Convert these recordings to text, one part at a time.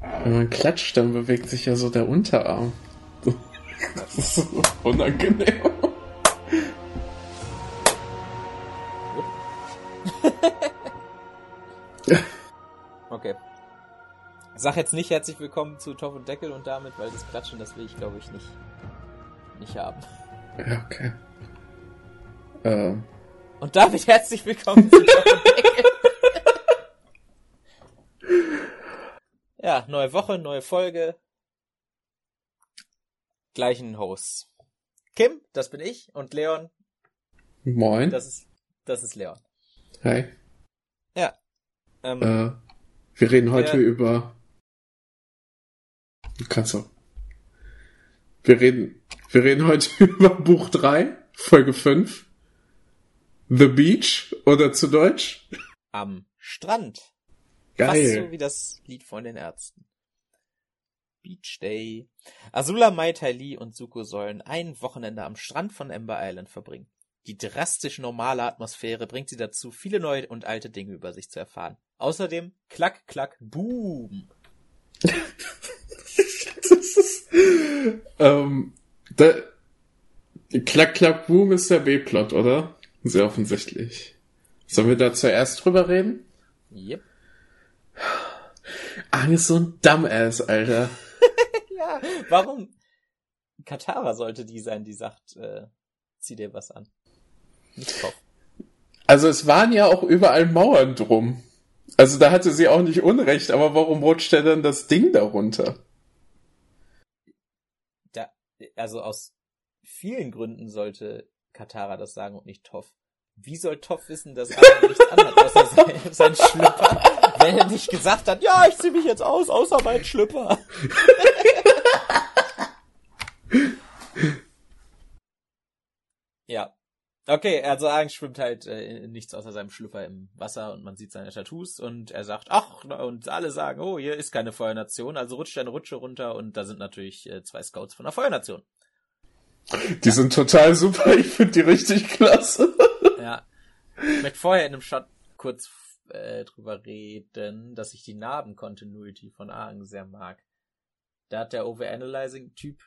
Wenn man klatscht, dann bewegt sich ja so der Unterarm. Das ist so unangenehm. Okay. Sag jetzt nicht herzlich willkommen zu Topf und Deckel und damit, weil das Klatschen, das will ich glaube ich nicht, nicht haben. Ja, okay. Ähm. Und damit herzlich willkommen zu Topf und Deckel. Ja, neue Woche, neue Folge. Gleichen Hosts. Kim, das bin ich, und Leon, Moin. das ist, das ist Leon. Hi. Ja. Ähm, Äh, wir reden heute Ja. über. Du kannst auch. Wir reden, wir reden heute über Buch 3, Folge 5. The Beach oder zu Deutsch? am Strand. Fast Geil. so wie das Lied von den Ärzten. Beach Day. Azula, Mai Tai Li und Zuko sollen ein Wochenende am Strand von Ember Island verbringen. Die drastisch normale Atmosphäre bringt sie dazu, viele neue und alte Dinge über sich zu erfahren. Außerdem klack, klack, boom. das ist, ähm, da, Klack, Klack, Boom ist der B-Plot, oder? Sehr offensichtlich. Sollen wir da zuerst drüber reden? Yep. Ang ist so ein Dumbass, Alter. Ja, warum? Katara sollte die sein, die sagt, äh, zieh dir was an. Nicht Kopf. Also es waren ja auch überall Mauern drum. Also da hatte sie auch nicht Unrecht, aber warum rutscht er dann das Ding darunter? Da, also aus vielen Gründen sollte Katara das sagen und nicht Toff. Wie soll Toff wissen, dass Aang nichts anhat, außer sein, sein Schlüpper, wenn er nicht gesagt hat, ja, ich zieh mich jetzt aus, außer mein Schlüpper. ja. Okay, also Aang schwimmt halt äh, nichts außer seinem Schlüpper im Wasser und man sieht seine Tattoos und er sagt, ach, und alle sagen, oh, hier ist keine Feuernation, also rutscht er eine Rutsche runter und da sind natürlich äh, zwei Scouts von der Feuernation. Die sind total super, ich finde die richtig klasse. Ja. Ich möchte vorher in einem Shot kurz äh, drüber reden, dass ich die Narben-Continuity von Aang sehr mag. Da hat der Overanalyzing-Typ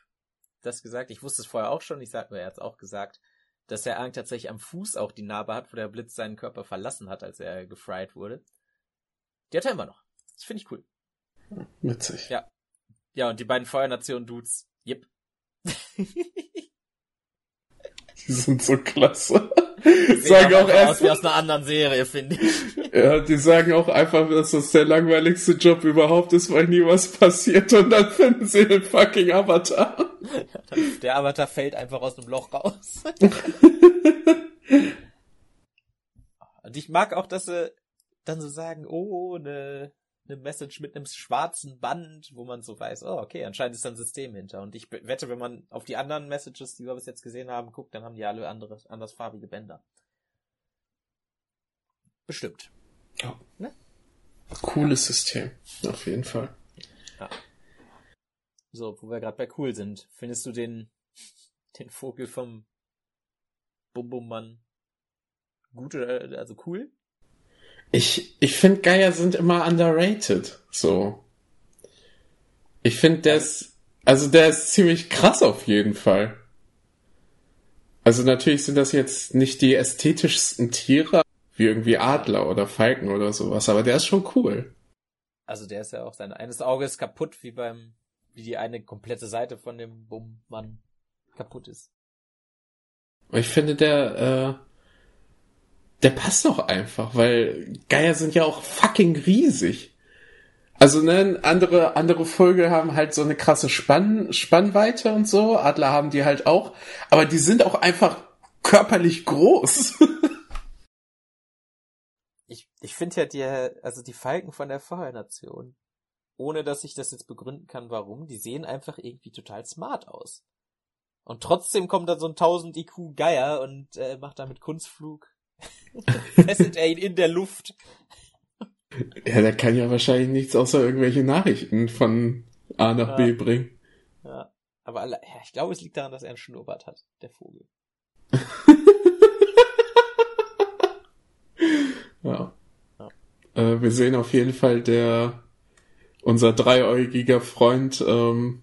das gesagt. Ich wusste es vorher auch schon, ich sag nur, er hat es auch gesagt, dass der Aang tatsächlich am Fuß auch die Narbe hat, wo der Blitz seinen Körper verlassen hat, als er gefried wurde. Die hat er immer noch. Das finde ich cool. Witzig. Ja. Ja, und die beiden Feuernation-Dudes, yep. Die sind so klasse. Sehen sagen auch erst, aus wie aus einer anderen Serie, finde ich. ja, die sagen auch einfach, dass das der langweiligste Job überhaupt ist, weil nie was passiert und dann finden sie den fucking Avatar. Der Avatar fällt einfach aus dem Loch raus. Und ich mag auch, dass sie dann so sagen, oh, eine ne Message mit einem schwarzen Band, wo man so weiß, oh, okay, anscheinend ist da ein System hinter. Und ich wette, wenn man auf die anderen Messages, die wir bis jetzt gesehen haben, guckt, dann haben die alle andere, andersfarbige Bänder. Bestimmt. Ja. Ne? Cooles System, auf jeden Fall. So, wo wir gerade bei cool sind. Findest du den, den Vogel vom Bum Bum Mann gut oder, also cool? Ich, ich finde Geier sind immer underrated, so. Ich finde, der ist, also der ist ziemlich krass auf jeden Fall. Also natürlich sind das jetzt nicht die ästhetischsten Tiere, wie irgendwie Adler oder Falken oder sowas, aber der ist schon cool. Also der ist ja auch sein eines Auge ist kaputt, wie beim, wie die eine komplette Seite von dem Bum Mann kaputt ist. Ich finde, der, äh, der passt doch einfach, weil Geier sind ja auch fucking riesig. Also, ne, andere, andere Vögel haben halt so eine krasse Spann, Spannweite und so. Adler haben die halt auch. Aber die sind auch einfach körperlich groß. Ich, ich finde ja die, also die Falken von der Feuernation, ohne dass ich das jetzt begründen kann, warum, die sehen einfach irgendwie total smart aus. Und trotzdem kommt da so ein 1000 IQ Geier und äh, macht damit Kunstflug. Fesselt er ihn in der Luft. ja, der kann ja wahrscheinlich nichts außer irgendwelche Nachrichten von A nach B Ja. bringen. Ja. Aber alle, ja, ich glaube, es liegt daran, dass er einen Schnurrbart hat, der Vogel. Ja. Ja. Äh, wir sehen auf jeden Fall, der unser dreiäugiger Freund. Ähm,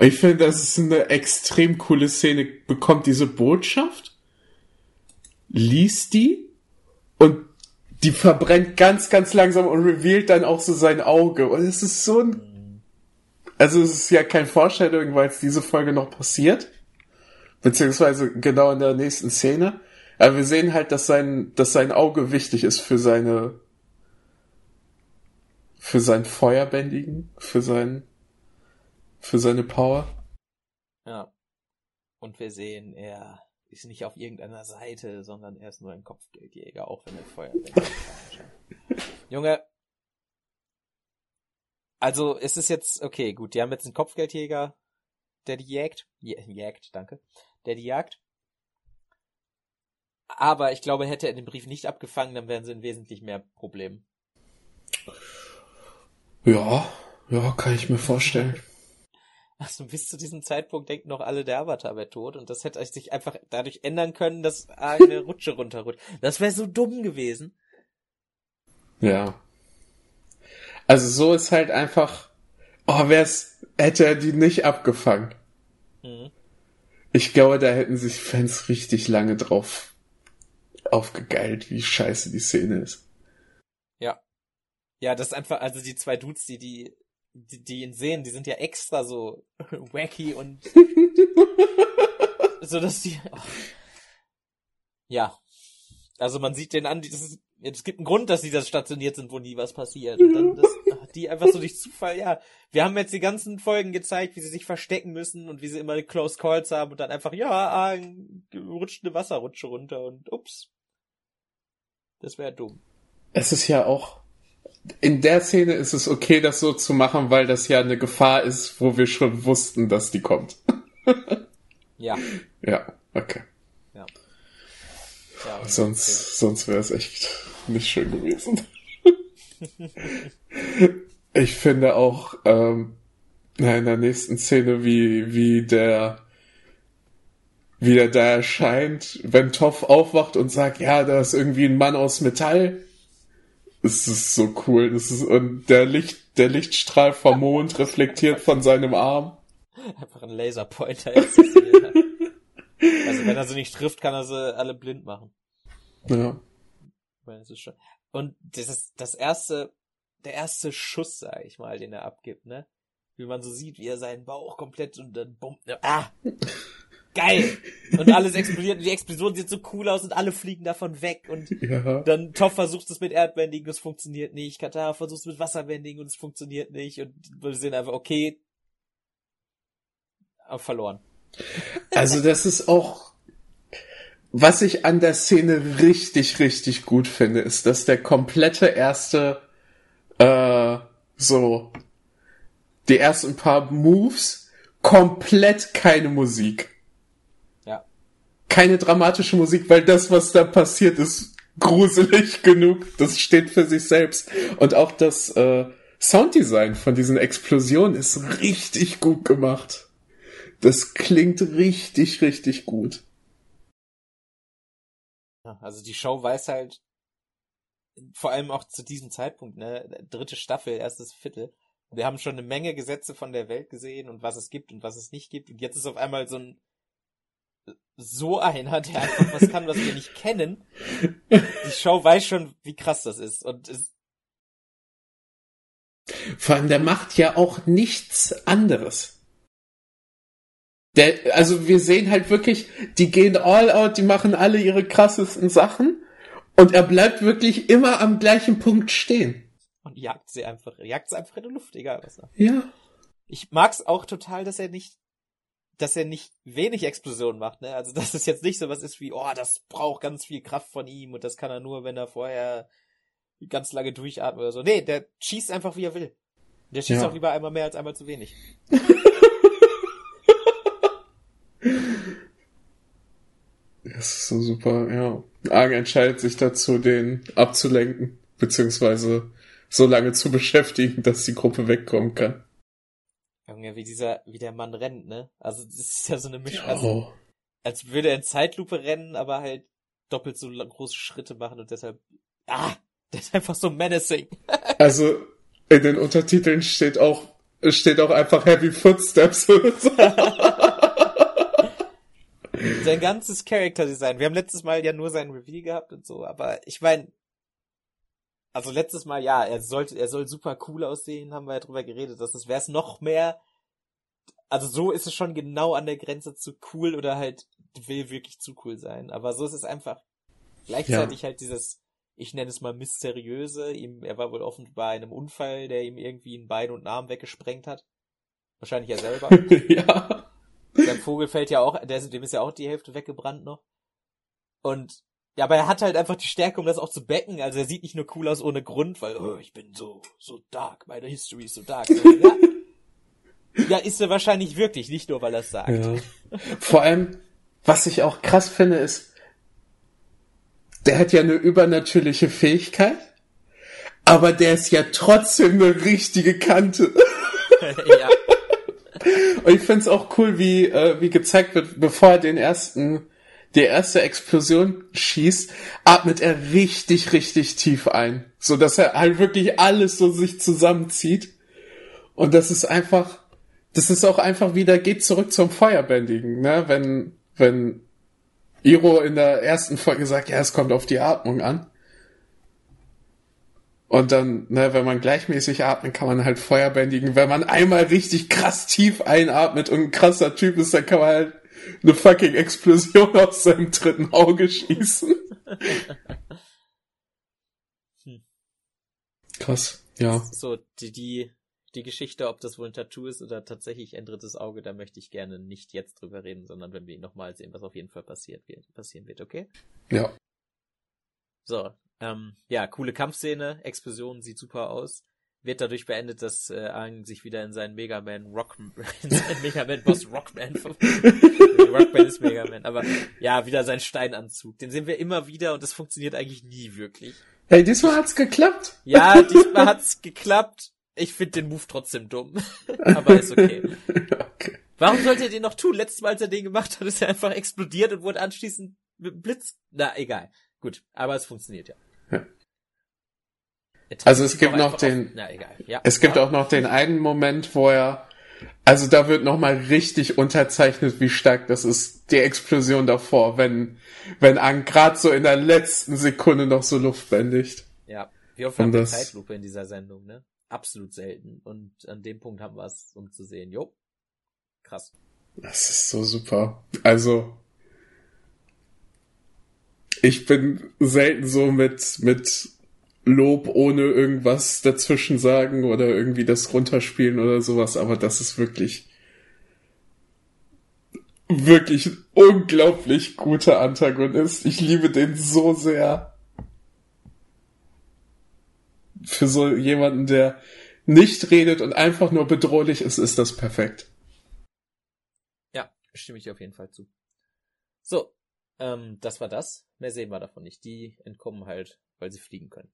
ich finde, das ist eine extrem coole Szene. Bekommt diese Botschaft, liest die und die verbrennt ganz, ganz langsam und revealt dann auch so sein Auge. Und es ist so ein. Also es ist ja kein Foreshadowing, weil es diese Folge noch passiert. Beziehungsweise genau in der nächsten Szene. Aber wir sehen halt, dass sein, dass sein Auge wichtig ist für seine, für sein Feuerbändigen, für sein, für seine Power. Ja. Und wir sehen, er ist nicht auf irgendeiner Seite, sondern er ist nur ein Kopfgeldjäger, auch wenn er ist. Junge. Also, es ist jetzt, okay, gut, die haben jetzt einen Kopfgeldjäger, der die jägt. Jägt, danke. Der die jagt. Aber ich glaube, hätte er den Brief nicht abgefangen, dann wären sie in wesentlich mehr Problemen. Ja, ja, kann ich mir vorstellen. Also bis zu diesem Zeitpunkt denken noch alle, der Avatar wäre tot und das hätte sich einfach dadurch ändern können, dass eine Rutsche runterrutscht. Das wäre so dumm gewesen. Ja. Also so ist halt einfach, oh, wär's, hätte er die nicht abgefangen. Mhm. Ich glaube, da hätten sich Fans richtig lange drauf aufgegeilt, wie scheiße die Szene ist. Ja. Ja, das ist einfach, also die zwei Dudes, die, die, die, die ihn sehen, die sind ja extra so wacky und so, dass die, oh. ja. Also man sieht den an, das ist, es gibt einen Grund, dass sie das stationiert sind, wo nie was passiert. Und dann das, die einfach so durch Zufall, ja. Wir haben jetzt die ganzen Folgen gezeigt, wie sie sich verstecken müssen und wie sie immer Close Calls haben und dann einfach, ja, ah, rutscht eine Wasserrutsche runter und ups. Das wäre dumm. Es ist ja auch, in der Szene ist es okay, das so zu machen, weil das ja eine Gefahr ist, wo wir schon wussten, dass die kommt. ja. Ja, okay. Ja. ja sonst, okay. sonst wäre es echt nicht schön gewesen. ich finde auch ähm, in der nächsten Szene, wie, wie der wie der da erscheint, wenn Toff aufwacht und sagt, ja, da ist irgendwie ein Mann aus Metall. Es ist so cool. Das ist, und der Licht, der Lichtstrahl vom Mond reflektiert von seinem Arm. Einfach ein Laserpointer ist das hier. Also wenn er sie nicht trifft, kann er sie alle blind machen. Ja. Und das ist das erste, der erste Schuss, sag ich mal, den er abgibt, ne? Wie man so sieht, wie er seinen Bauch komplett und dann bombt. Ah! Geil. Und alles explodiert und die Explosion sieht so cool aus und alle fliegen davon weg und ja. dann Toff versucht es mit Erdbändigen und es funktioniert nicht. Katar versucht es mit Wasserbändigen und es funktioniert nicht und wir sehen einfach, okay, verloren. Also das ist auch, was ich an der Szene richtig, richtig gut finde, ist, dass der komplette erste, äh, so, die ersten paar Moves komplett keine Musik keine dramatische Musik, weil das, was da passiert, ist gruselig genug. Das steht für sich selbst. Und auch das äh, Sounddesign von diesen Explosionen ist richtig gut gemacht. Das klingt richtig, richtig gut. Also die Show weiß halt, vor allem auch zu diesem Zeitpunkt, ne, dritte Staffel, erstes Viertel, wir haben schon eine Menge Gesetze von der Welt gesehen und was es gibt und was es nicht gibt. Und jetzt ist auf einmal so ein so einer, der einfach was kann, was wir nicht kennen. Die Show weiß schon, wie krass das ist. Und es Vor allem, der macht ja auch nichts anderes. Der, also wir sehen halt wirklich, die gehen all out, die machen alle ihre krassesten Sachen und er bleibt wirklich immer am gleichen Punkt stehen. Und jagt sie einfach, jagt sie einfach in die Luft, egal was er. Ja. Ich mag's auch total, dass er nicht dass er nicht wenig Explosionen macht, ne? Also dass es jetzt nicht so was ist wie, oh, das braucht ganz viel Kraft von ihm und das kann er nur, wenn er vorher ganz lange durchatmet oder so. Nee, der schießt einfach wie er will. Der schießt ja. auch lieber einmal mehr als einmal zu wenig. Das ist so super, ja. Arg entscheidet sich dazu, den abzulenken, beziehungsweise so lange zu beschäftigen, dass die Gruppe wegkommen kann. Junge, wie dieser, wie der Mann rennt, ne? Also, das ist ja so eine Mischung. Also, als würde er in Zeitlupe rennen, aber halt doppelt so große Schritte machen und deshalb, ah, der ist einfach so menacing. also, in den Untertiteln steht auch, steht auch einfach Heavy Footsteps. sein ganzes Character Design. Wir haben letztes Mal ja nur sein Reveal gehabt und so, aber ich meine, also letztes Mal ja, er sollte, er soll super cool aussehen, haben wir ja drüber geredet, dass das wäre es noch mehr. Also so ist es schon genau an der Grenze zu cool oder halt will wirklich zu cool sein. Aber so ist es einfach gleichzeitig ja. halt dieses, ich nenne es mal mysteriöse. Ihm, er war wohl offen bei einem Unfall, der ihm irgendwie ein Bein und einen Arm weggesprengt hat. Wahrscheinlich er selber. ja. Sein Vogel fällt ja auch, der, dem ist ja auch die Hälfte weggebrannt noch. Und ja, aber er hat halt einfach die Stärke, um das auch zu becken. Also er sieht nicht nur cool aus ohne Grund, weil oh, ich bin so so dark, meine History ist so dark. Ja, ist er wahrscheinlich wirklich, nicht nur weil er es sagt. Ja. Vor allem, was ich auch krass finde, ist, der hat ja eine übernatürliche Fähigkeit, aber der ist ja trotzdem eine richtige Kante. ja. Und ich find's auch cool, wie, äh, wie gezeigt wird, bevor er den ersten, die erste Explosion schießt, atmet er richtig, richtig tief ein. So dass er halt wirklich alles so sich zusammenzieht. Und das ist einfach, das ist auch einfach wieder, geht zurück zum Feuerbändigen, ne? Wenn, wenn Iro in der ersten Folge sagt, ja, es kommt auf die Atmung an. Und dann, ne, wenn man gleichmäßig atmet, kann man halt Feuer bändigen. Wenn man einmal richtig krass tief einatmet und ein krasser Typ ist, dann kann man halt eine fucking Explosion aus seinem dritten Auge schießen. Hm. Krass, ja. So, die, die, die Geschichte, ob das wohl ein Tattoo ist oder tatsächlich ein drittes Auge, da möchte ich gerne nicht jetzt drüber reden, sondern wenn wir ihn nochmal sehen, was auf jeden Fall passiert wird, passieren wird, okay? Ja. So, ähm, ja, coole Kampfszene, Explosion, sieht super aus. Wird dadurch beendet, dass äh, Aang sich wieder in seinen Mega Man Rock, in seinen Mega Man Boss Rockman Rockman ist Mega Man, aber ja, wieder sein Steinanzug. Den sehen wir immer wieder und das funktioniert eigentlich nie wirklich. Hey, diesmal hat's geklappt. Ja, diesmal hat's geklappt. Ich finde den Move trotzdem dumm. aber ist okay. okay. Warum sollte er den noch tun? Letztes Mal, als er den gemacht hat, ist er einfach explodiert und wurde anschließend mit Blitz. Na, egal. Gut, aber es funktioniert ja. ja. Also es gibt noch den, na, egal. Ja. es gibt ja. auch noch den einen Moment, wo er, also da wird nochmal richtig unterzeichnet, wie stark das ist, die Explosion davor, wenn, wenn Ang gerade so in der letzten Sekunde noch so Luft bändigt. Ja, wie oft haben wir Zeitlupe in dieser Sendung, ne? Absolut selten. Und an dem Punkt haben wir es, um zu sehen, jo, krass. Das ist so super. Also, ich bin selten so mit, mit Lob ohne irgendwas dazwischen sagen oder irgendwie das runterspielen oder sowas, aber das ist wirklich, wirklich unglaublich guter Antagonist. Ich liebe den so sehr. Für so jemanden, der nicht redet und einfach nur bedrohlich ist, ist das perfekt. Ja, stimme ich auf jeden Fall zu. So, ähm, das war das. Mehr sehen wir davon nicht. Die entkommen halt, weil sie fliegen können.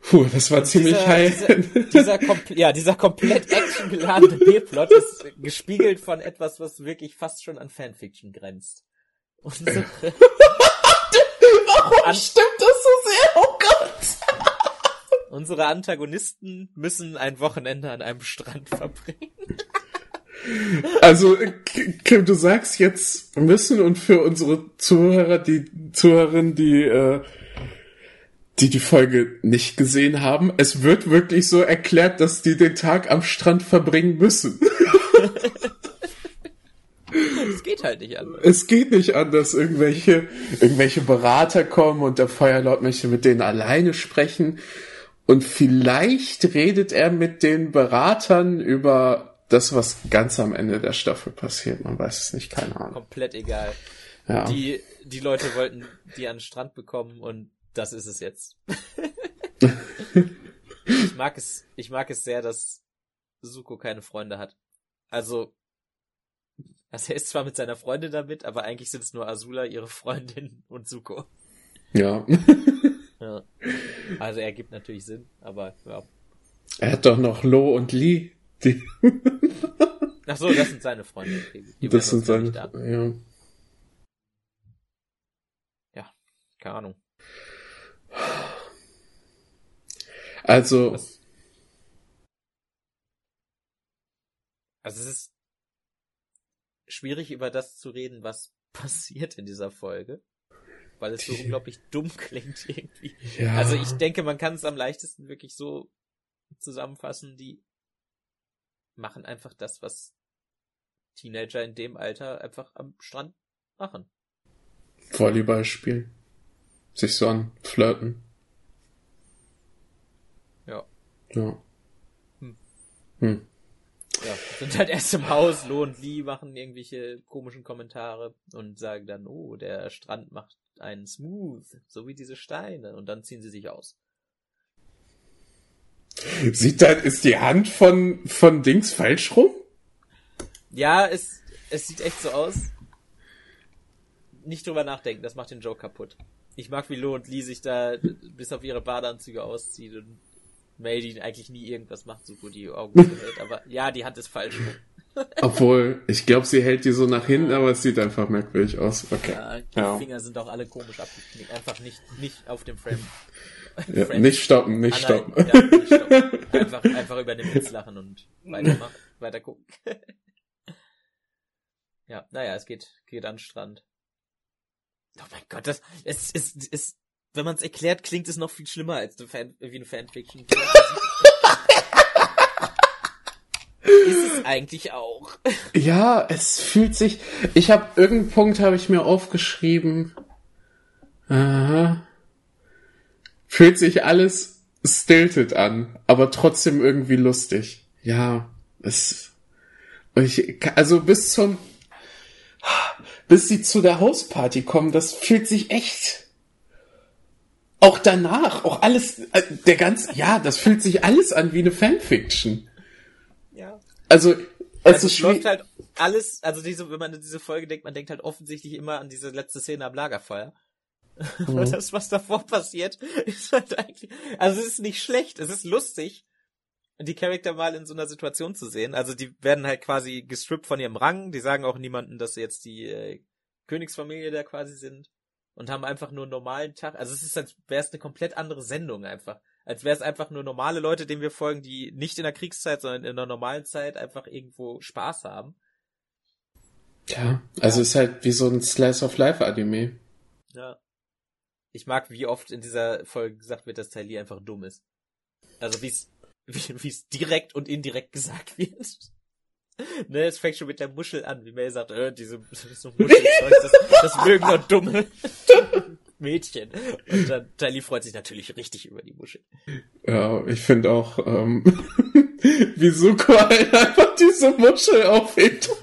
Puh, das war ziemlich dieser, high. Dieser, dieser ja, dieser komplett actiongeladene B-Plot ist gespiegelt von etwas, was wirklich fast schon an Fanfiction grenzt. Unsere Warum an stimmt das so sehr? Oh Gott! Unsere Antagonisten müssen ein Wochenende an einem Strand verbringen. Also, Kim, du sagst jetzt müssen und für unsere Zuhörer, die Zuhörerinnen, die äh, die die Folge nicht gesehen haben, es wird wirklich so erklärt, dass die den Tag am Strand verbringen müssen. es geht halt nicht anders. Es geht nicht anders. Irgendwelche, irgendwelche Berater kommen und der Feuerlord möchte mit denen alleine sprechen. Und vielleicht redet er mit den Beratern über das, was ganz am Ende der Staffel passiert. Man weiß es nicht, keine Ahnung. Komplett egal. Ja. Die, die Leute wollten die an den Strand bekommen und das ist es jetzt. ich mag es, ich mag es sehr, dass Suko keine Freunde hat. Also, also er ist zwar mit seiner Freundin damit, aber eigentlich sind es nur Azula, ihre Freundin und Suko. Ja. ja. Also er gibt natürlich Sinn, aber ja. Er hat doch noch Lo und Lee. Die Ach so, das sind seine Freunde. Die das sind seine, ja. Ja, keine Ahnung. Also. Was? Also es ist schwierig über das zu reden, was passiert in dieser Folge, weil es so unglaublich dumm klingt irgendwie. Ja. Also ich denke, man kann es am leichtesten wirklich so zusammenfassen, die machen einfach das, was Teenager in dem Alter einfach am Strand machen. Volleyball spielen. Sich so an, flirten. Ja. Ja. Hm. Hm. Ja, sind halt erst im Haus, Lo und Lee machen irgendwelche komischen Kommentare und sagen dann, oh, der Strand macht einen smooth, so wie diese Steine. Und dann ziehen sie sich aus. Sieht dann, ist die Hand von, von Dings falsch rum? Ja, es, es sieht echt so aus. Nicht drüber nachdenken, das macht den Joke kaputt. Ich mag, wie Lo und Lee sich da bis auf ihre Badeanzüge auszieht und May, die eigentlich nie irgendwas macht, so gut die Augen behält. Aber ja, die Hand ist falsch. Obwohl, ich glaube, sie hält die so nach hinten, aber es sieht einfach merkwürdig aus. Okay. Ja, die Ja. Finger sind auch alle komisch abgeknickt. Einfach nicht, nicht auf dem Frame. Ja, Frame nicht stoppen, nicht stoppen. anhalten. Ja, nicht stoppen. Einfach, einfach über den Witz lachen und weitermachen, weiter gucken. ja, naja, es geht, geht an den Strand. Oh mein Gott, das, es ist, es, wenn man es erklärt, klingt es noch viel schlimmer als eine Fan, wie eine Fanfiction. ist es eigentlich auch. Ja, es fühlt sich. Ich habe irgendeinen Punkt habe ich mir aufgeschrieben. Aha. Fühlt sich alles stilted an, aber trotzdem irgendwie lustig. Ja, es. Ich, also bis zum. Bis sie zu der Hausparty kommen, das fühlt sich echt. Auch danach, auch alles, äh, der ganz, ja, das fühlt sich alles an wie eine Fanfiction. Ja. Also, es Also ist es läuft halt alles, also diese, wenn man an diese Folge denkt, man denkt halt offensichtlich immer an diese letzte Szene am Lagerfeuer. Aber Mhm. das, was davor passiert, ist halt eigentlich, also es ist nicht schlecht, es ist lustig, die Charakter mal in so einer Situation zu sehen. Also die werden halt quasi gestrippt von ihrem Rang, die sagen auch niemandem, dass sie jetzt die äh, Königsfamilie da quasi sind und haben einfach nur einen normalen Tag. Also es ist, als wäre es eine komplett andere Sendung einfach. Als wäre es einfach nur normale Leute, denen wir folgen, die nicht in der Kriegszeit, sondern in der normalen Zeit einfach irgendwo Spaß haben. Ja, also ist halt wie so ein Slice of Life Anime. Ja. Ich mag, wie oft in dieser Folge gesagt wird, dass Tali einfach dumm ist. Also wie es wie es direkt und indirekt gesagt wird. Ne, es fängt schon mit der Muschel an, wie Mel sagt, äh, diese so Muschelzeug, das, das mögen nur dumme Mädchen. Und dann Tali freut sich natürlich richtig über die Muschel. Ja, ich finde auch, ähm, wie Suko halt einfach diese Muschel aufhebt.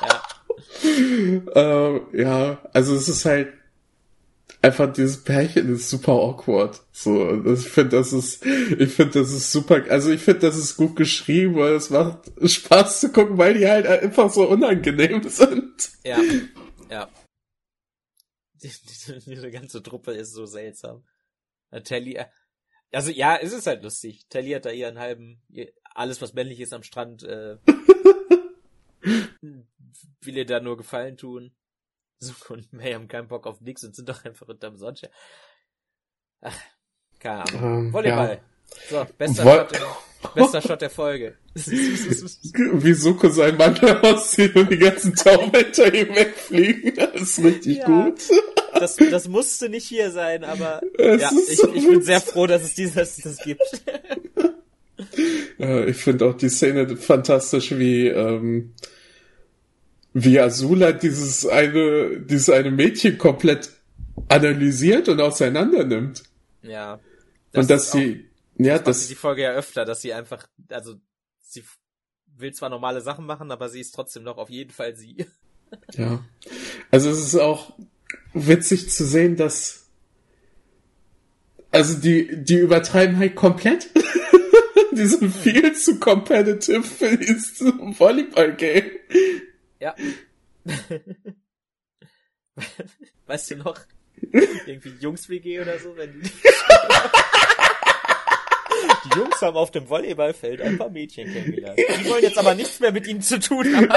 Ja. ähm, ja, also es ist halt einfach dieses Pärchen ist super awkward. So, ich finde, das ist, ich finde, das ist super, also ich finde, das ist gut geschrieben, weil es macht Spaß zu gucken, weil die halt einfach so unangenehm sind. Ja. Ja. Die, diese, diese ganze Truppe ist so seltsam. Telly, also ja, es ist halt lustig. Telly hat da ihren halben, alles was männlich ist am Strand, äh, will ihr da nur Gefallen tun. Suko und May haben keinen Bock auf nix und sind doch einfach unterm Sonnenschein. Ach, keine Ahnung. Ähm, Volleyball. So, bester, Vol- Shot, im, bester Shot der Folge. Wie Suko sein Mantel aussieht und die ganzen Tauben hinter ihm wegfliegen. Das ist richtig Ja. gut. Das, das musste nicht hier sein, aber Es ja, ich, so ich bin sehr froh, dass es dieses das gibt. Ja, ich finde auch die Szene fantastisch, wie, ähm, wie Azula dieses eine, dieses eine Mädchen komplett analysiert und auseinander nimmt. Ja. und dass sie, ja, das das, die Folge ja öfter, dass sie einfach, also sie will zwar normale Sachen machen, aber sie ist trotzdem noch auf jeden Fall sie. ja. Also es ist auch witzig zu sehen, dass, also die, die übertreiben halt komplett. die sind viel zu competitive für dieses Volleyball-Game. Ja. weißt du noch? Irgendwie Jungs-WG oder so, wenn die... Die Jungs haben auf dem Volleyballfeld ein paar Mädchen kennengelernt. Die wollen jetzt aber nichts mehr mit ihnen zu tun haben.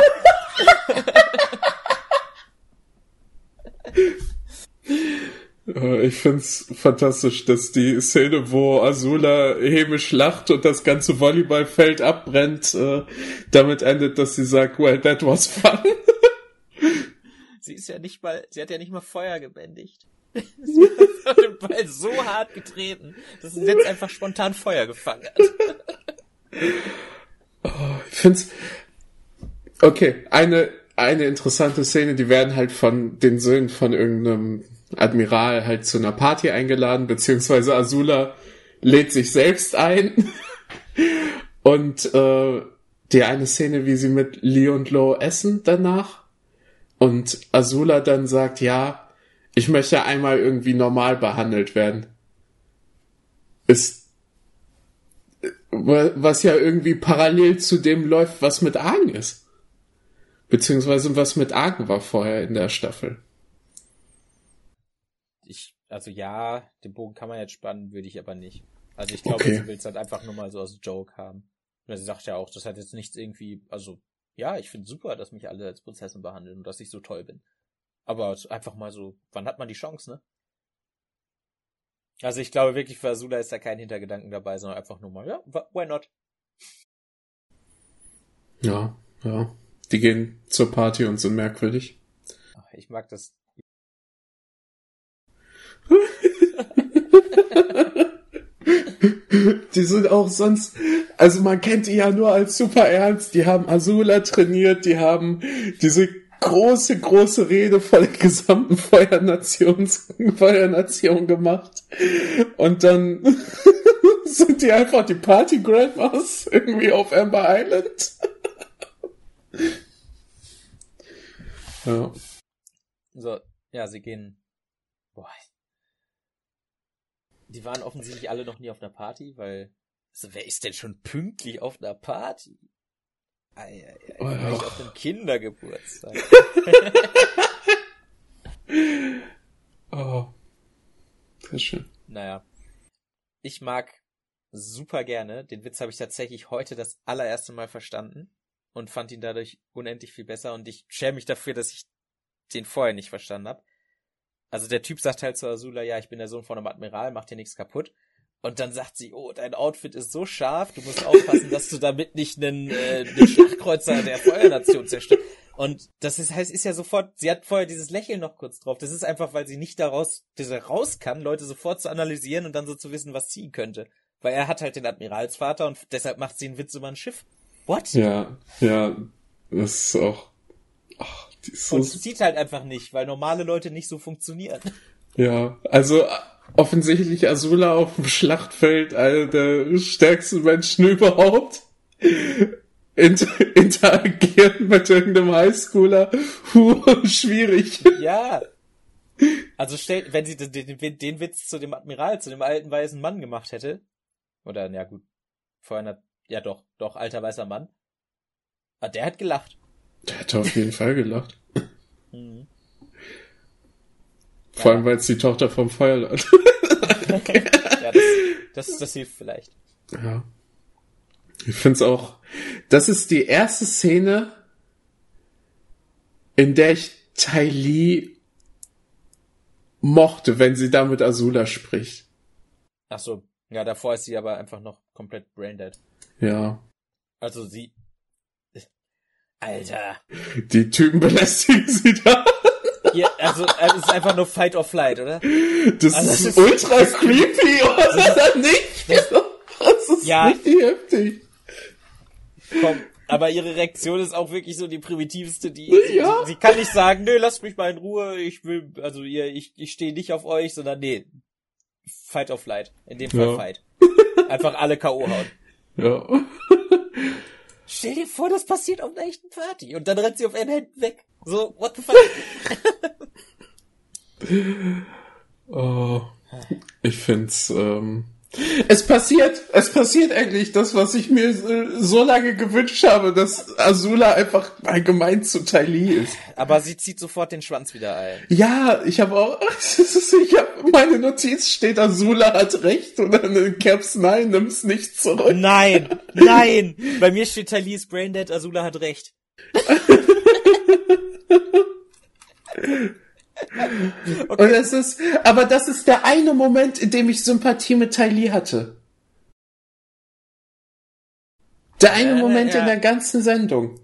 Ich find's fantastisch, dass die Szene, wo Azula hämisch lacht und das ganze Volleyballfeld abbrennt, äh, damit endet, dass sie sagt, well, that was fun. Sie ist ja nicht mal, sie hat ja nicht mal Feuer gebändigt. sie hat den Ball so hart getreten, dass sie jetzt einfach spontan Feuer gefangen hat. oh, ich find's, okay, eine, eine interessante Szene, die werden halt von den Söhnen von irgendeinem Admiral halt zu einer Party eingeladen, beziehungsweise Azula lädt sich selbst ein. und äh, die eine Szene, wie sie mit Lee und Lo essen danach. Und Azula dann sagt, ja, ich möchte einmal irgendwie normal behandelt werden. Ist was ja irgendwie parallel zu dem läuft, was mit Argen ist. Beziehungsweise was mit Argen war vorher in der Staffel also ja, den Bogen kann man jetzt spannen, würde ich aber nicht. Also ich glaube, Okay. sie will es halt einfach nur mal so als Joke haben. Und sie sagt ja auch, das hat jetzt nichts irgendwie, also ja, ich finde super, dass mich alle als Prinzessin behandeln und dass ich so toll bin. Aber einfach mal so, wann hat man die Chance, ne? Also ich glaube wirklich, für Azula ist da kein Hintergedanken dabei, sondern einfach nur mal, ja, wh- why not? Ja, ja. Die gehen zur Party und sind merkwürdig. Ich mag das. Die sind auch sonst, also man kennt die ja nur als super ernst. Die haben Azula trainiert, die haben diese große, große Rede vor der gesamten Feuernations, Feuernation gemacht. Und dann sind die einfach die Party Grandmas irgendwie auf Amber Island. ja. So, ja, sie gehen. Boah. Die waren offensichtlich alle noch nie auf einer Party, weil. Also, wer ist denn schon pünktlich auf einer Party? Ei, ei, ei, Oh, auf einem Kindergeburtstag. Oh. Sehr schön. naja. Ich mag super gerne. Den Witz habe ich tatsächlich heute das allererste Mal verstanden und fand ihn dadurch unendlich viel besser und ich schäme mich dafür, dass ich den vorher nicht verstanden habe. Also der Typ sagt halt zu Azula, ja, ich bin der Sohn von einem Admiral, mach dir nichts kaputt. Und dann sagt sie, oh, dein Outfit ist so scharf, du musst aufpassen, dass du damit nicht einen, äh, einen Schlachtkreuzer der Feuernation zerstörst. Und das ist, heißt, ist ja sofort, sie hat vorher dieses Lächeln noch kurz drauf. Das ist einfach, weil sie nicht daraus, diese raus kann, Leute sofort zu analysieren und dann so zu wissen, was ziehen könnte. Weil er hat halt den Admiralsvater und deshalb macht sie einen Witz über ein Schiff. What? Ja, ja, das ist auch. So Und es zieht halt einfach nicht, weil normale Leute nicht so funktionieren. Ja, also äh, offensichtlich Azula auf dem Schlachtfeld, einer der stärksten Menschen überhaupt. Inter interagieren mit irgendeinem Highschooler. Puh, schwierig. Ja. Also stell, wenn sie den, den, den Witz zu dem Admiral, zu dem alten weißen Mann gemacht hätte, oder, ja gut, hat, ja doch, doch, alter weißer Mann, ah, der hat gelacht. Der hätte auf jeden Fall gelacht. Mhm. Vor allem, weil es die Tochter vom Feuerland. Ja, das, das, das hilft vielleicht. Ja. Ich find's auch. Das ist die erste Szene, in der ich Tai Li mochte, wenn sie da mit Azula spricht. Ach so, ja, davor ist sie aber einfach noch komplett braindead. Ja. Also sie, Alter. Die Typen belästigen sie da. Hier, also, es ist einfach nur Fight or Flight, oder? Das Also, ist das ist- ultra creepy, oder nicht? Das ist Ja. richtig heftig. Komm. Aber ihre Reaktion ist auch wirklich so die primitivste, die Ja. sie, sie kann nicht sagen, nö, lasst mich mal in Ruhe, ich will, also ihr, ich, ich stehe nicht auf euch, sondern nee, Fight or Flight. In dem Fall Ja. Fight. Einfach alle K.O. hauen. Ja. Stell dir vor, das passiert auf einer echten Party und dann rennt sie auf ihren Händen weg. So, what the fuck? Oh, ich find's, ähm, es passiert, es passiert eigentlich das, was ich mir äh, so lange gewünscht habe, dass Azula einfach allgemein zu Li ist. Aber sie zieht sofort den Schwanz wieder ein. Ja, ich habe auch, ich hab, meine Notiz steht, Azula hat recht und dann in Caps nein, nimm's nicht zurück. Nein, nein! Bei mir steht Thalys Braindead, Azula hat recht. Okay. Und es ist, aber das ist der eine Moment, in dem ich Sympathie mit Ty Lee hatte. Der eine äh, Moment ja. in der ganzen Sendung.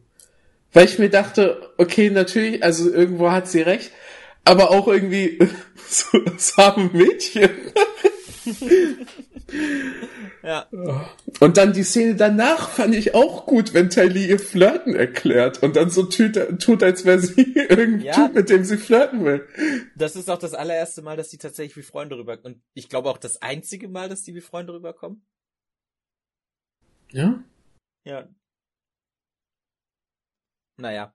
Weil ich mir dachte, okay, natürlich, also irgendwo hat sie recht, aber auch irgendwie so, so haben Mädchen. Ja. Und dann die Szene danach fand ich auch gut, wenn Tylee ihr Flirten erklärt und dann so tut, tut als wäre sie irgendein ja. Typ, mit dem sie flirten will. Das ist auch das allererste Mal, dass die tatsächlich wie Freunde rüber und ich glaube auch das einzige Mal, dass die wie Freunde rüberkommen. Ja? Ja. Naja.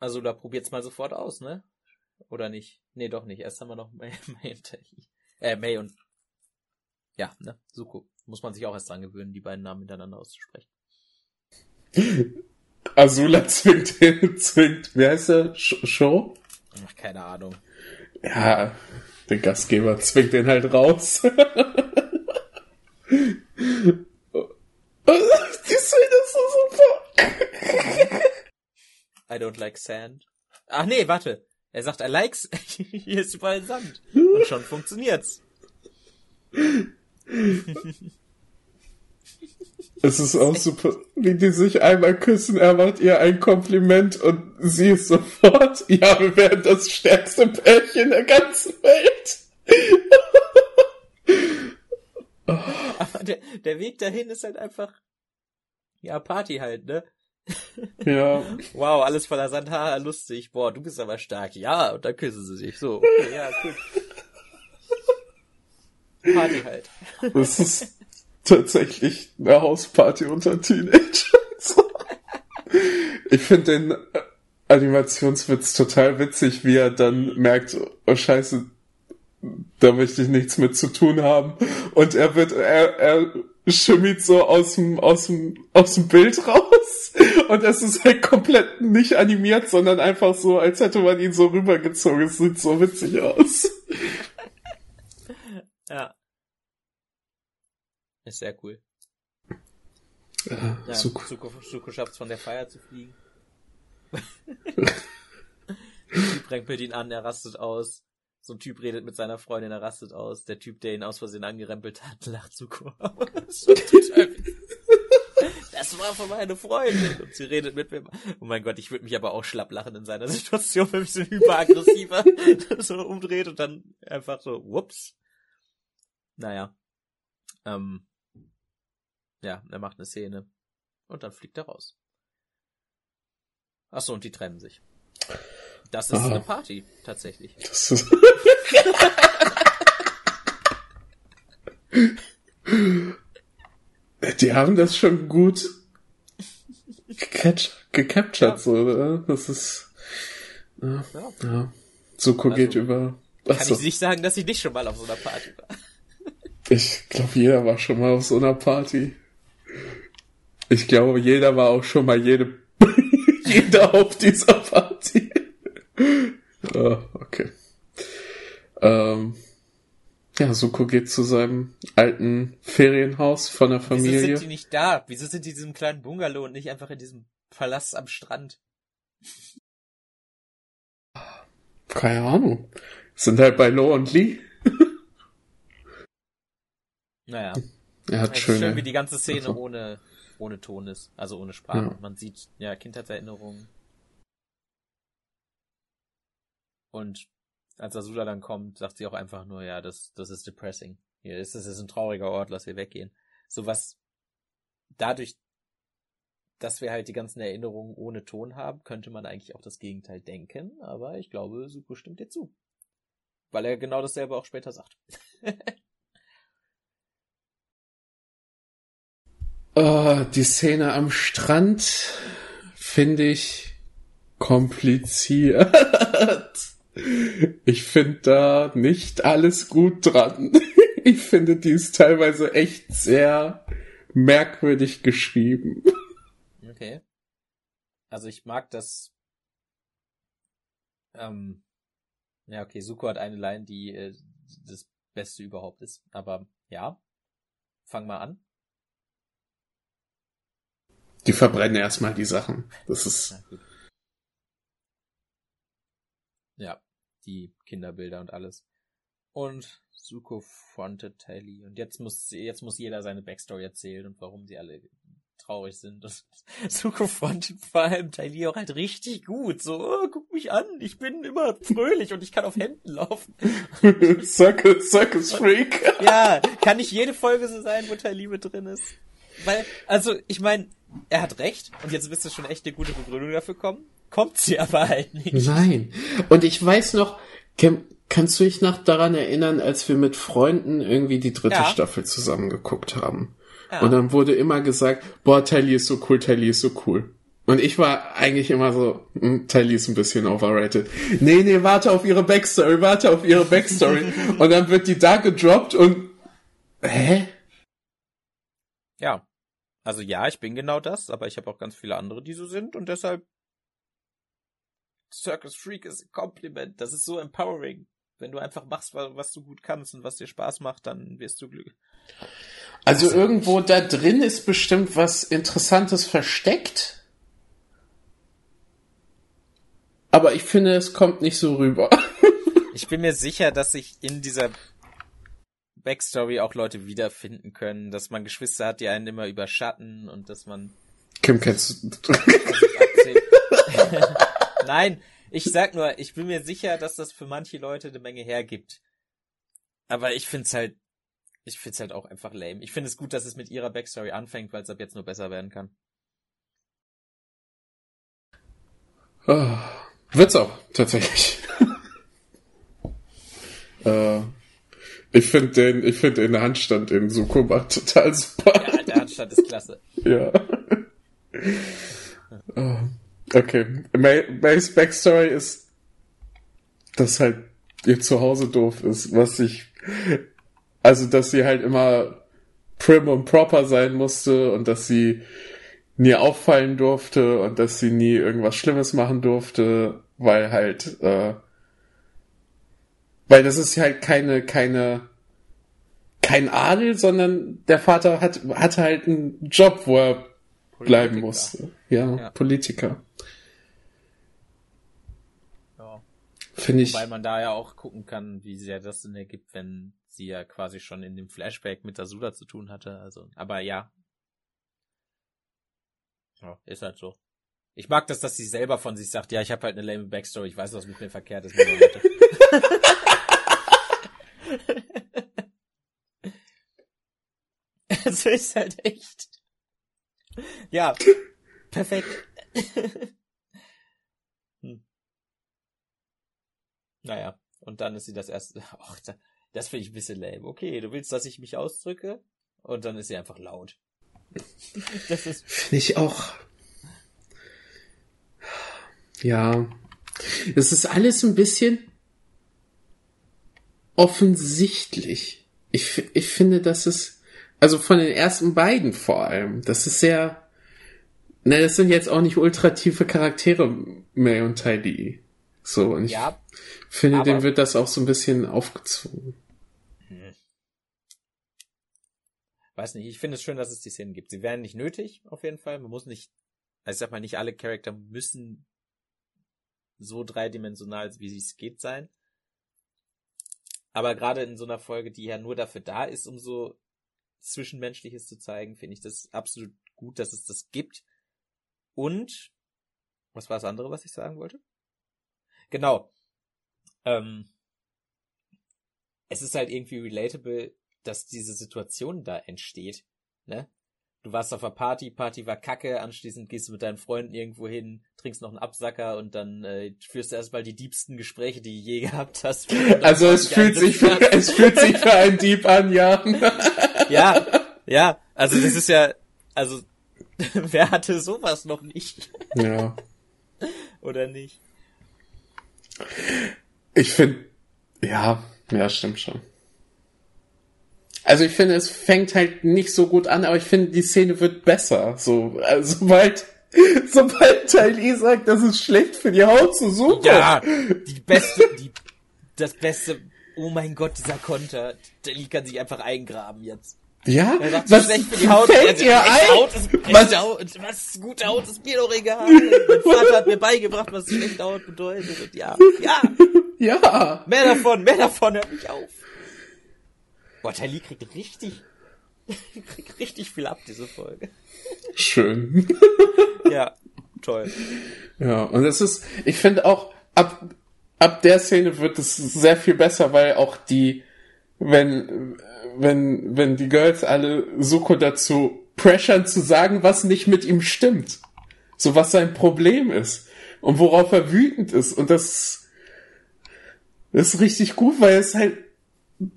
Also da probiert's mal sofort aus, ne? Oder nicht? Nee, doch nicht. Erst haben wir noch May, May und Äh, May und ja, ne? Suko. Muss man sich auch erst dran gewöhnen, die beiden Namen miteinander auszusprechen. Azula zwingt, zwingt, wie heißt der? Show? Ach, keine Ahnung. Ja, der Gastgeber zwingt den halt raus. Die Szene ist so super. I don't like sand. Ach nee, warte. Er sagt, er likes, hier ist überall Sand. Und schon funktioniert's. Es ist auch super, wie die sich einmal küssen, er macht ihr ein Kompliment und sie ist sofort, ja, wir werden das stärkste Pärchen der ganzen Welt. Aber der, der Weg dahin ist halt einfach, ja, Party halt, ne? Ja. Wow, alles voller Sand, haha, lustig. Boah, du bist aber stark. Ja, und dann küssen sie sich. So, okay, ja, gut. Party halt. Das ist tatsächlich eine Hausparty unter Teenagern. ich finde den Animationswitz total witzig, wie er dann merkt, oh scheiße, da möchte ich nichts mit zu tun haben. Und er wird, er, er schimmelt so aus dem, aus dem, aus dem Bild raus. Und es ist halt komplett nicht animiert, sondern einfach so, als hätte man ihn so rübergezogen. Es sieht so witzig aus. Ja. Ist sehr cool. Ja, ja Suko. Suko, Suko schafft von der Feier zu fliegen. Die bringt ihn an, er rastet aus. So ein Typ redet mit seiner Freundin, er rastet aus. Der Typ, der ihn aus Versehen angerempelt hat, lacht Suko. das war von meiner Freundin. Und sie redet mit mir. Oh mein Gott, ich würde mich aber auch schlapp lachen in seiner Situation, wenn mich so ein hyperaggressiver so umdreht und dann einfach so, whoops. Naja. Ähm, ja, er macht eine Szene. Und dann fliegt er raus. Ach so, und die trennen sich. Das ist Aha. eine Party, tatsächlich. Das ist Die haben das schon gut gecaptured, ja. so, oder? Das ist. Ja. ja. Suko also, geht über. Achso. Kann ich nicht sagen, dass ich nicht schon mal auf so einer Party war. Ich glaube, jeder war schon mal auf so einer Party. Ich glaube, jeder war auch schon mal jede, jeder auf dieser Party. Oh, okay. Ähm, ja, Suko geht zu seinem alten Ferienhaus von der Familie. Wieso sind die nicht da? Wieso sind die in diesem kleinen Bungalow und nicht einfach in diesem Palast am Strand? Keine Ahnung. Sind halt bei Lo und Lee. naja. Er hat schöne, schön, wie die ganze Szene also. ohne, ohne Ton ist, also ohne Sprache. Ja. Man sieht, ja, Kindheitserinnerungen. Und als Azula dann kommt, sagt sie auch einfach nur, ja, das, das ist depressing. Hier ist es ist ein trauriger Ort, lass wir weggehen. So was dadurch, dass wir halt die ganzen Erinnerungen ohne Ton haben, könnte man eigentlich auch das Gegenteil denken, aber ich glaube, Suko stimmt dir zu. Weil er genau dasselbe auch später sagt. oh, die Szene am Strand finde ich kompliziert. Ich finde da nicht alles gut dran. Ich finde, die ist teilweise echt sehr merkwürdig geschrieben. Okay. Also ich mag das. Ähm, ja, okay, Suko hat eine Line, die äh, das Beste überhaupt ist. Aber ja, fang mal an. Die verbrennen erstmal die Sachen. Das ist. Ja, die Kinderbilder und alles. Und Suko fronted Tally. Und jetzt muss, jetzt muss jeder seine Backstory erzählen und warum sie alle traurig sind. Suko frontet vor allem Tally auch halt richtig gut. So, oh, guck mich an, ich bin immer fröhlich und ich kann auf Händen laufen. Circus, Circus Freak. ja, kann nicht jede Folge so sein, wo Tally mit drin ist. Weil, also, ich meine, er hat recht und jetzt wirst du schon echt eine gute Begründung dafür kommen. Kommt sie aber halt nicht. Nein. Und ich weiß noch, kannst du dich noch daran erinnern, als wir mit Freunden irgendwie die dritte ja. Staffel zusammen geguckt haben? Ja. Und dann wurde immer gesagt, boah, Tally ist so cool, Tally ist so cool. Und ich war eigentlich immer so, hm, Tally ist ein bisschen overrated. Nee, nee, warte auf ihre Backstory, warte auf ihre Backstory. und dann wird die da gedroppt und, hä? Ja. Also ja, ich bin genau das, aber ich habe auch ganz viele andere, die so sind und deshalb Circus Freak ist ein Kompliment. Das ist so empowering. Wenn du einfach machst, was du gut kannst und was dir Spaß macht, dann wirst du glücklich. Also irgendwo da drin ist bestimmt was Interessantes versteckt. Aber ich finde, es kommt nicht so rüber. ich bin mir sicher, dass sich in dieser Backstory auch Leute wiederfinden können, dass man Geschwister hat, die einen immer überschatten und dass man. Kim kennst du. Nein, ich sag nur, ich bin mir sicher, dass das für manche Leute eine Menge hergibt. Aber ich find's halt, ich find's halt auch einfach lame. Ich finde es gut, dass es mit ihrer Backstory anfängt, weil es ab jetzt nur besser werden kann. Oh, wird's auch, tatsächlich. äh, ich finde den, ich finde den Handstand in Sukuba total super. Ja, der Handstand ist klasse. ja. oh. Okay. Mays Backstory ist, dass halt ihr Zuhause doof ist, was ich, also, dass sie halt immer prim und proper sein musste und dass sie nie auffallen durfte und dass sie nie irgendwas Schlimmes machen durfte, weil halt, äh, weil das ist halt keine, keine, kein Adel, sondern der Vater hat, hatte halt einen Job, wo er Politiker. bleiben musste. Ja, ja, Politiker. Finde ich. Weil man da ja auch gucken kann, wie sehr das Sinn ergibt, wenn sie ja quasi schon in dem Flashback mit Asula zu tun hatte. Also, aber ja. Ja, ist halt so. Ich mag das, dass sie selber von sich sagt, ja, ich habe halt eine lame Backstory, ich weiß, was mit mir verkehrt ist. Es ist halt echt. Ja, perfekt. Naja, und dann ist sie das erste. Ach, das finde ich ein bisschen lame. Okay, du willst, dass ich mich ausdrücke? Und dann ist sie einfach laut. das ist. Finde ich auch. Ja. Es ist alles ein bisschen offensichtlich. Ich, ich finde, das ist, also von den ersten beiden vor allem, das ist sehr, ne, das sind jetzt auch nicht ultra tiefe Charaktere, May und Ty So, und ich, ja, finde, dem wird das auch so ein bisschen aufgezwungen. Hm. Weiß nicht, ich finde es schön, dass es die Szenen gibt. Sie wären nicht nötig, auf jeden Fall. Man muss nicht, also ich sag mal, nicht alle Charakter müssen so dreidimensional, wie es geht, sein. Aber gerade in so einer Folge, die ja nur dafür da ist, um so Zwischenmenschliches zu zeigen, finde ich das absolut gut, dass es das gibt. Und, was war das andere, was ich sagen wollte? Genau, ähm, es ist halt irgendwie relatable, dass diese Situation da entsteht, ne? Du warst auf der Party, Party war kacke, anschließend gehst du mit deinen Freunden irgendwo hin, trinkst noch einen Absacker und dann äh, führst du erstmal die diebsten Gespräche, die du je gehabt hast. Also es fühlt sich für, es fühlt sich für einen Dieb an, ja. ja, ja, also das ist ja, also wer hatte sowas noch nicht? Ja. Oder nicht? Ich finde, ja, ja, stimmt schon. Also ich finde, es fängt halt nicht so gut an, aber ich finde, die Szene wird besser. So, also sobald, sobald Tylee sagt, das ist schlecht für die Haut zu suchen. Ja, die beste, die, das beste, oh mein Gott, dieser Konter. Tylee kann sich einfach eingraben jetzt. Ja? Er sagt, was schlecht für die Haut. fällt dir ein? Haut ist, Was- Haut, was gute Haut, ist mir doch egal. mein Vater hat mir beigebracht, was schlechte Haut bedeutet. Und ja, ja, Ja. mehr davon, mehr davon, hört mich auf. Boah, Tali kriegt richtig, kriegt richtig viel ab, diese Folge. Schön. Ja, toll. Ja, und es ist, ich finde auch, ab, ab der Szene wird es sehr viel besser, weil auch die, wenn, wenn, wenn die Girls alle Suko dazu pressern zu sagen, was nicht mit ihm stimmt. So was sein Problem ist. Und worauf er wütend ist. Und das, das ist richtig gut, weil es halt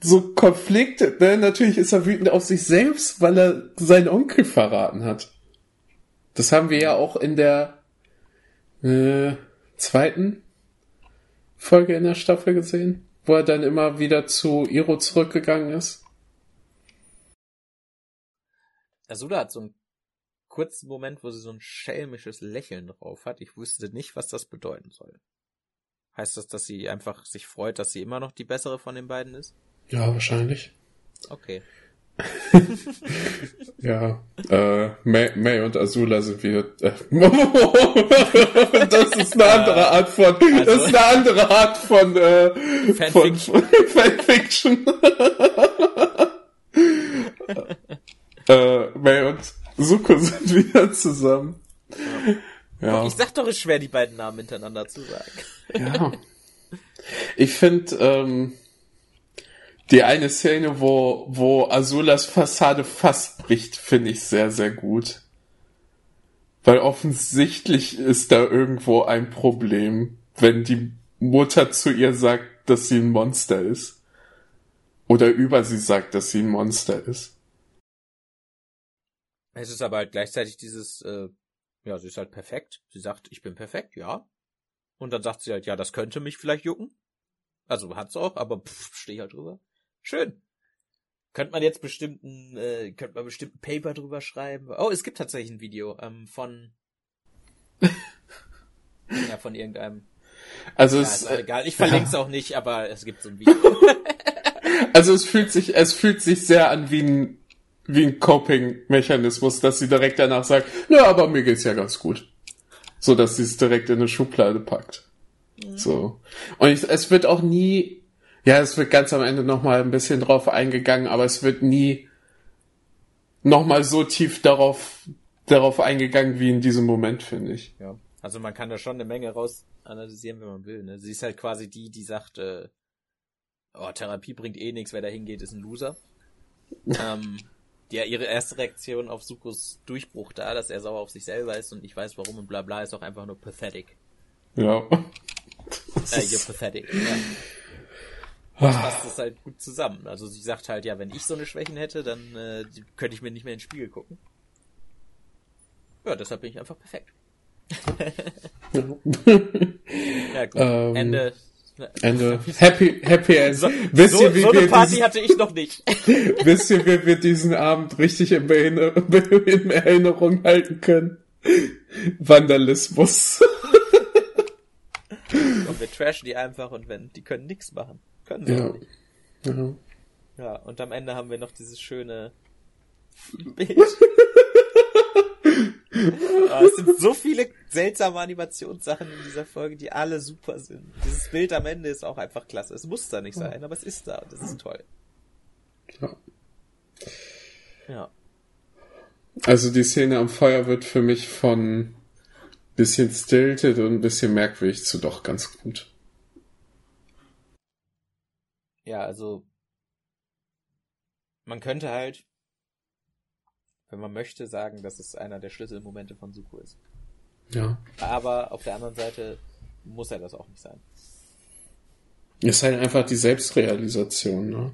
so Konflikte, ne? Natürlich ist er wütend auf sich selbst, weil er seinen Onkel verraten hat. Das haben wir ja auch in der äh, zweiten Folge in der Staffel gesehen, wo er dann immer wieder zu Iro zurückgegangen ist. Azula hat so einen kurzen Moment, wo sie so ein schelmisches Lächeln drauf hat. Ich wusste nicht, was das bedeuten soll. Heißt das, dass sie einfach sich freut, dass sie immer noch die bessere von den beiden ist? Ja, wahrscheinlich. Okay. Ja, äh, May, May und Azula sind wieder. Äh, das ist eine andere Art von. das ist eine andere Art von. Äh, Fanfiction. Von, Fanfiction. äh, May und Suko sind wieder zusammen. Ja. Ich sag doch, es ist schwer, die beiden Namen hintereinander zu sagen. Ja. Ich finde ähm, die eine Szene, wo, wo Azulas Fassade fast bricht, finde ich sehr, sehr gut. Weil offensichtlich ist da irgendwo ein Problem, wenn die Mutter zu ihr sagt, dass sie ein Monster ist. Oder über sie sagt, dass sie ein Monster ist. Es ist aber halt gleichzeitig dieses, äh, ja, sie ist halt perfekt. Sie sagt, ich bin perfekt, ja. Und dann sagt sie halt, ja, das könnte mich vielleicht jucken. Also hat's auch, aber pff, stehe ich halt drüber. Schön. Könnte man jetzt bestimmten, äh, könnte man bestimmt ein Paper drüber schreiben. Oh, es gibt tatsächlich ein Video ähm, von ja, von irgendeinem. Also Ja, es, ist auch egal. Ich verlinke es auch nicht, aber es gibt so ein Video. Also es fühlt sich, es fühlt sich sehr an wie ein, wie ein Coping-Mechanismus, dass sie direkt danach sagt, na, aber mir geht's ja ganz gut. So, dass sie es direkt in eine Schublade packt. So. Und ich, es wird auch nie, ja, es wird ganz am Ende nochmal ein bisschen drauf eingegangen, aber es wird nie nochmal so tief darauf, darauf eingegangen wie in diesem Moment, finde ich. Ja. Also man kann da schon eine Menge raus analysieren, wenn man will. Ne? Sie ist halt quasi die, die sagt, äh, oh, Therapie bringt eh nichts, wer da hingeht, ist ein Loser. ähm, ja, ihre erste Reaktion auf Sukos Durchbruch da, dass er sauer auf sich selber ist und ich weiß warum und bla bla, ist auch einfach nur pathetic. Ja. Äh, you're pathetic. Ja. Das passt das halt gut zusammen. Also sie sagt halt, ja, wenn ich so eine Schwächen hätte, dann äh, könnte ich mir nicht mehr in den Spiegel gucken. Ja, deshalb bin ich einfach perfekt. Ja, gut. Ähm, Ende. Ende. Happy, Happy End. So, wisst so, ihr, wie so eine wir Party diesen, hatte ich noch nicht. wisst ihr, wie wir diesen Abend richtig in, in Erinnerung halten können? Vandalismus. Und wir trashen die einfach und wenn, die können nichts machen. Können sie Ja. nicht. ja. Ja, und am Ende haben wir noch dieses schöne Bild. Ah, es sind so viele seltsame Animationssachen in dieser Folge, die alle super sind. Dieses Bild am Ende ist auch einfach klasse. Es muss da nicht sein, aber es ist da und es ist toll. Ja. Ja. Also die Szene am Feuer wird für mich von bisschen stilted und ein bisschen merkwürdig zu doch ganz gut. Ja, also man könnte halt, wenn man möchte, sagen, dass es einer der Schlüsselmomente von Suko ist. Ja. Aber auf der anderen Seite muss er das auch nicht sein. Ist halt einfach die Selbstrealisation, ne?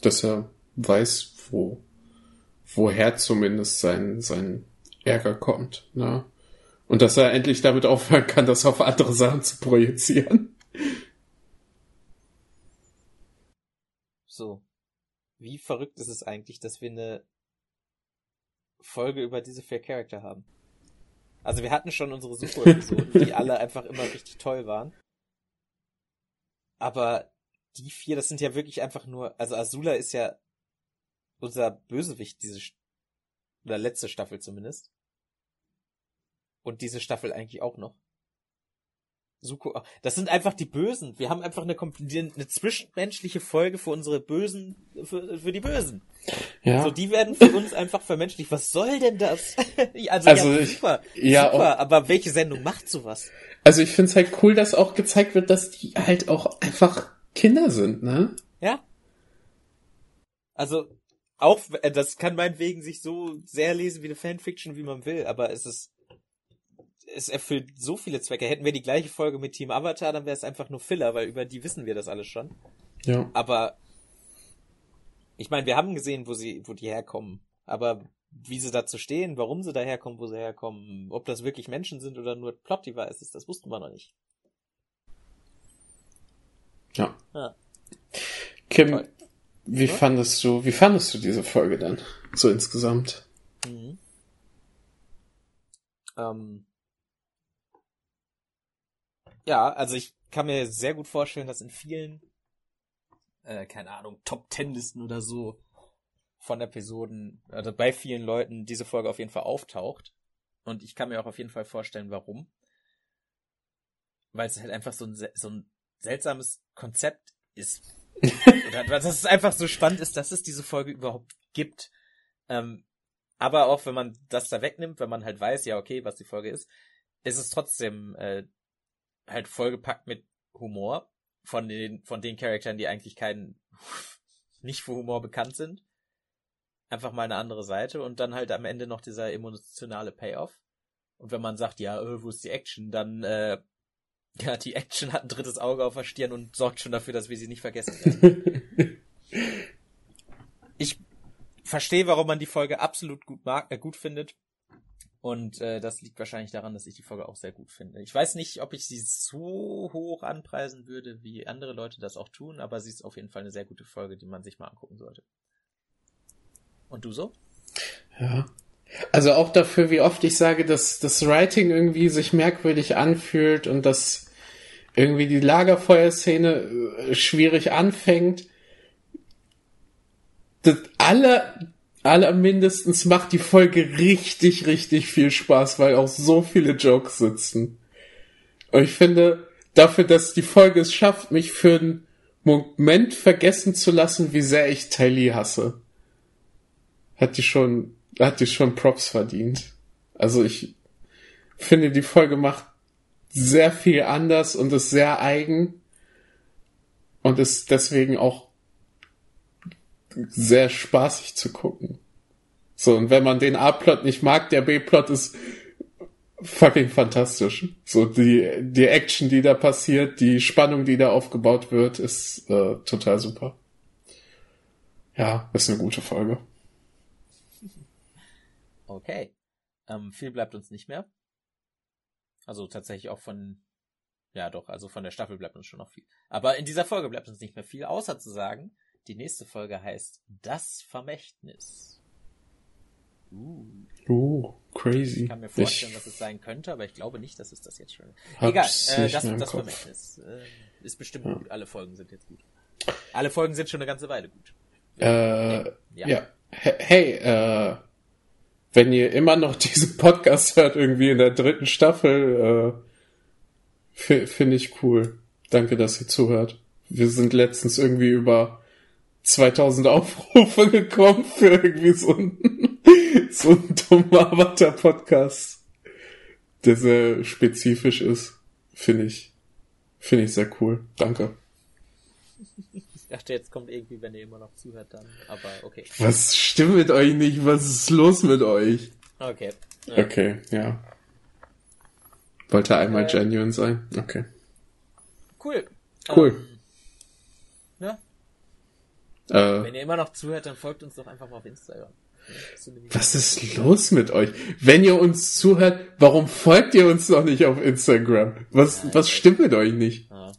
Dass er weiß, wo, woher zumindest sein, sein Ärger kommt, ne? Und dass er endlich damit aufhören kann, das auf andere Sachen zu projizieren. So. Wie verrückt ist es eigentlich, dass wir eine Folge über diese vier Charakter haben? Also wir hatten schon unsere Suko-Episoden, die alle einfach immer richtig toll waren. Aber die vier, das sind ja wirklich einfach nur, also Azula ist ja unser Bösewicht diese, oder letzte Staffel zumindest. Und diese Staffel eigentlich auch noch. Suko, das sind einfach die Bösen. Wir haben einfach eine, eine zwischenmenschliche Folge für unsere Bösen, für, für die Bösen. Ja. So, die werden für uns einfach vermenschlicht. Was soll denn das? also, also ja, super, ja, super, aber welche Sendung macht sowas? Also ich find's halt cool, dass auch gezeigt wird, dass die halt auch einfach Kinder sind, ne? Ja. Also, auch, äh, das kann meinetwegen sich so sehr lesen wie eine Fanfiction, wie man will, aber es ist es erfüllt so viele Zwecke. Hätten wir die gleiche Folge mit Team Avatar, dann wäre es einfach nur Filler, weil über die wissen wir das alles schon. Ja. Aber ich meine, wir haben gesehen, wo sie, wo die herkommen. Aber wie sie dazu stehen, warum sie daherkommen, wo sie herkommen, ob das wirklich Menschen sind oder nur Plot-Devices, das wussten wir noch nicht. Ja. ja. Kim, Toll. wie ja? fandest du, wie fandest du diese Folge dann? So insgesamt? Mhm. Ähm, ja, also ich kann mir sehr gut vorstellen, dass in vielen, äh, keine Ahnung, Top Ten Listen oder so von Episoden, also bei vielen Leuten diese Folge auf jeden Fall auftaucht. Und ich kann mir auch auf jeden Fall vorstellen, warum. Weil es halt einfach so ein, so ein seltsames Konzept ist. Oder dass es einfach so spannend ist, dass es diese Folge überhaupt gibt. Ähm, aber auch wenn man das da wegnimmt, wenn man halt weiß, ja, okay, was die Folge ist, ist es trotzdem äh, halt vollgepackt mit Humor von den, von den Charakteren, die eigentlich keinen, nicht für Humor bekannt sind. Einfach mal eine andere Seite und dann halt am Ende noch dieser emotionale Payoff. Und wenn man sagt, ja, äh, wo ist die Action, dann, äh, ja, die Action hat ein drittes Auge auf der Stirn und sorgt schon dafür, dass wir sie nicht vergessen werden. ich verstehe, warum man die Folge absolut gut mag, äh, gut findet. Und äh, das liegt wahrscheinlich daran, dass ich die Folge auch sehr gut finde. Ich weiß nicht, ob ich sie so hoch anpreisen würde, wie andere Leute das auch tun, aber sie ist auf jeden Fall eine sehr gute Folge, die man sich mal angucken sollte. Und du so? Ja. Also auch dafür, wie oft ich sage, dass das Writing irgendwie sich merkwürdig anfühlt und dass irgendwie die Lagerfeuerszene äh, schwierig anfängt. Das alle allermindestens macht die Folge richtig, richtig viel Spaß, weil auch so viele Jokes sitzen. Und ich finde, dafür, dass die Folge es schafft, mich für einen Moment vergessen zu lassen, wie sehr ich Tylee hasse, hat die schon, hat die schon Props verdient. Also ich finde, die Folge macht sehr viel anders und ist sehr eigen und ist deswegen auch sehr spaßig zu gucken. So, und wenn man den A-Plot nicht mag, der B-Plot ist fucking fantastisch. So, die, die Action, die da passiert, die Spannung, die da aufgebaut wird, ist äh, total super. Ja, ist eine gute Folge. Okay. Ähm, viel bleibt uns nicht mehr. Also tatsächlich auch von, ja doch, also von der Staffel bleibt uns schon noch viel. Aber in dieser Folge bleibt uns nicht mehr viel, außer zu sagen, die nächste Folge heißt Das Vermächtnis. Uh. Oh, crazy. Ich kann mir vorstellen, ich was es sein könnte, aber ich glaube nicht, dass es das jetzt schon Egal, äh, das, das Vermächtnis. Äh, ist bestimmt ja. gut. Alle Folgen sind jetzt gut. Alle Folgen sind schon eine ganze Weile gut. Äh, ja. ja. Hey, äh, wenn ihr immer noch diesen Podcast hört, irgendwie in der dritten Staffel, äh, finde ich cool. Danke, dass ihr zuhört. Wir sind letztens irgendwie über 2000 Aufrufe gekommen für irgendwie so ein, so ein dummer Avatar-Podcast, der sehr spezifisch ist. Finde ich, finde ich sehr cool. Danke. Ich dachte, jetzt kommt irgendwie, wenn ihr immer noch zuhört, dann, aber okay. Was stimmt mit euch nicht? Was ist los mit euch? Okay. Ja. Okay, ja. Wollte einmal äh, genuine sein? Okay. Cool. Cool. Ähm, äh, Wenn ihr immer noch zuhört, dann folgt uns doch einfach mal auf Instagram. Was ist los mit euch? Wenn ihr uns zuhört, warum folgt ihr uns noch nicht auf Instagram? Was, ja, was stimmt mit euch nicht? Ja.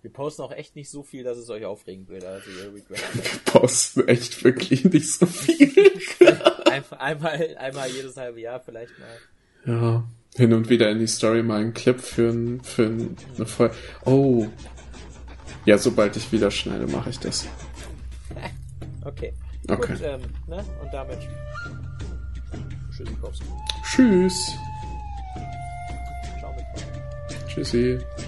Wir posten auch echt nicht so viel, dass es euch aufregen würde. Also Wir posten echt wirklich nicht so viel. Einfach einmal, einmal jedes halbe Jahr vielleicht mal. Ja, hin und wieder in die Story mal einen Clip für, ein, für eine Folge. Oh, ja, sobald ich wieder schneide, mache ich das. Okay. Okay. Gut, ähm, ne? Und damit. Tschüssikowski. Tschüss. Ciao mit Tschüssi. Freunden.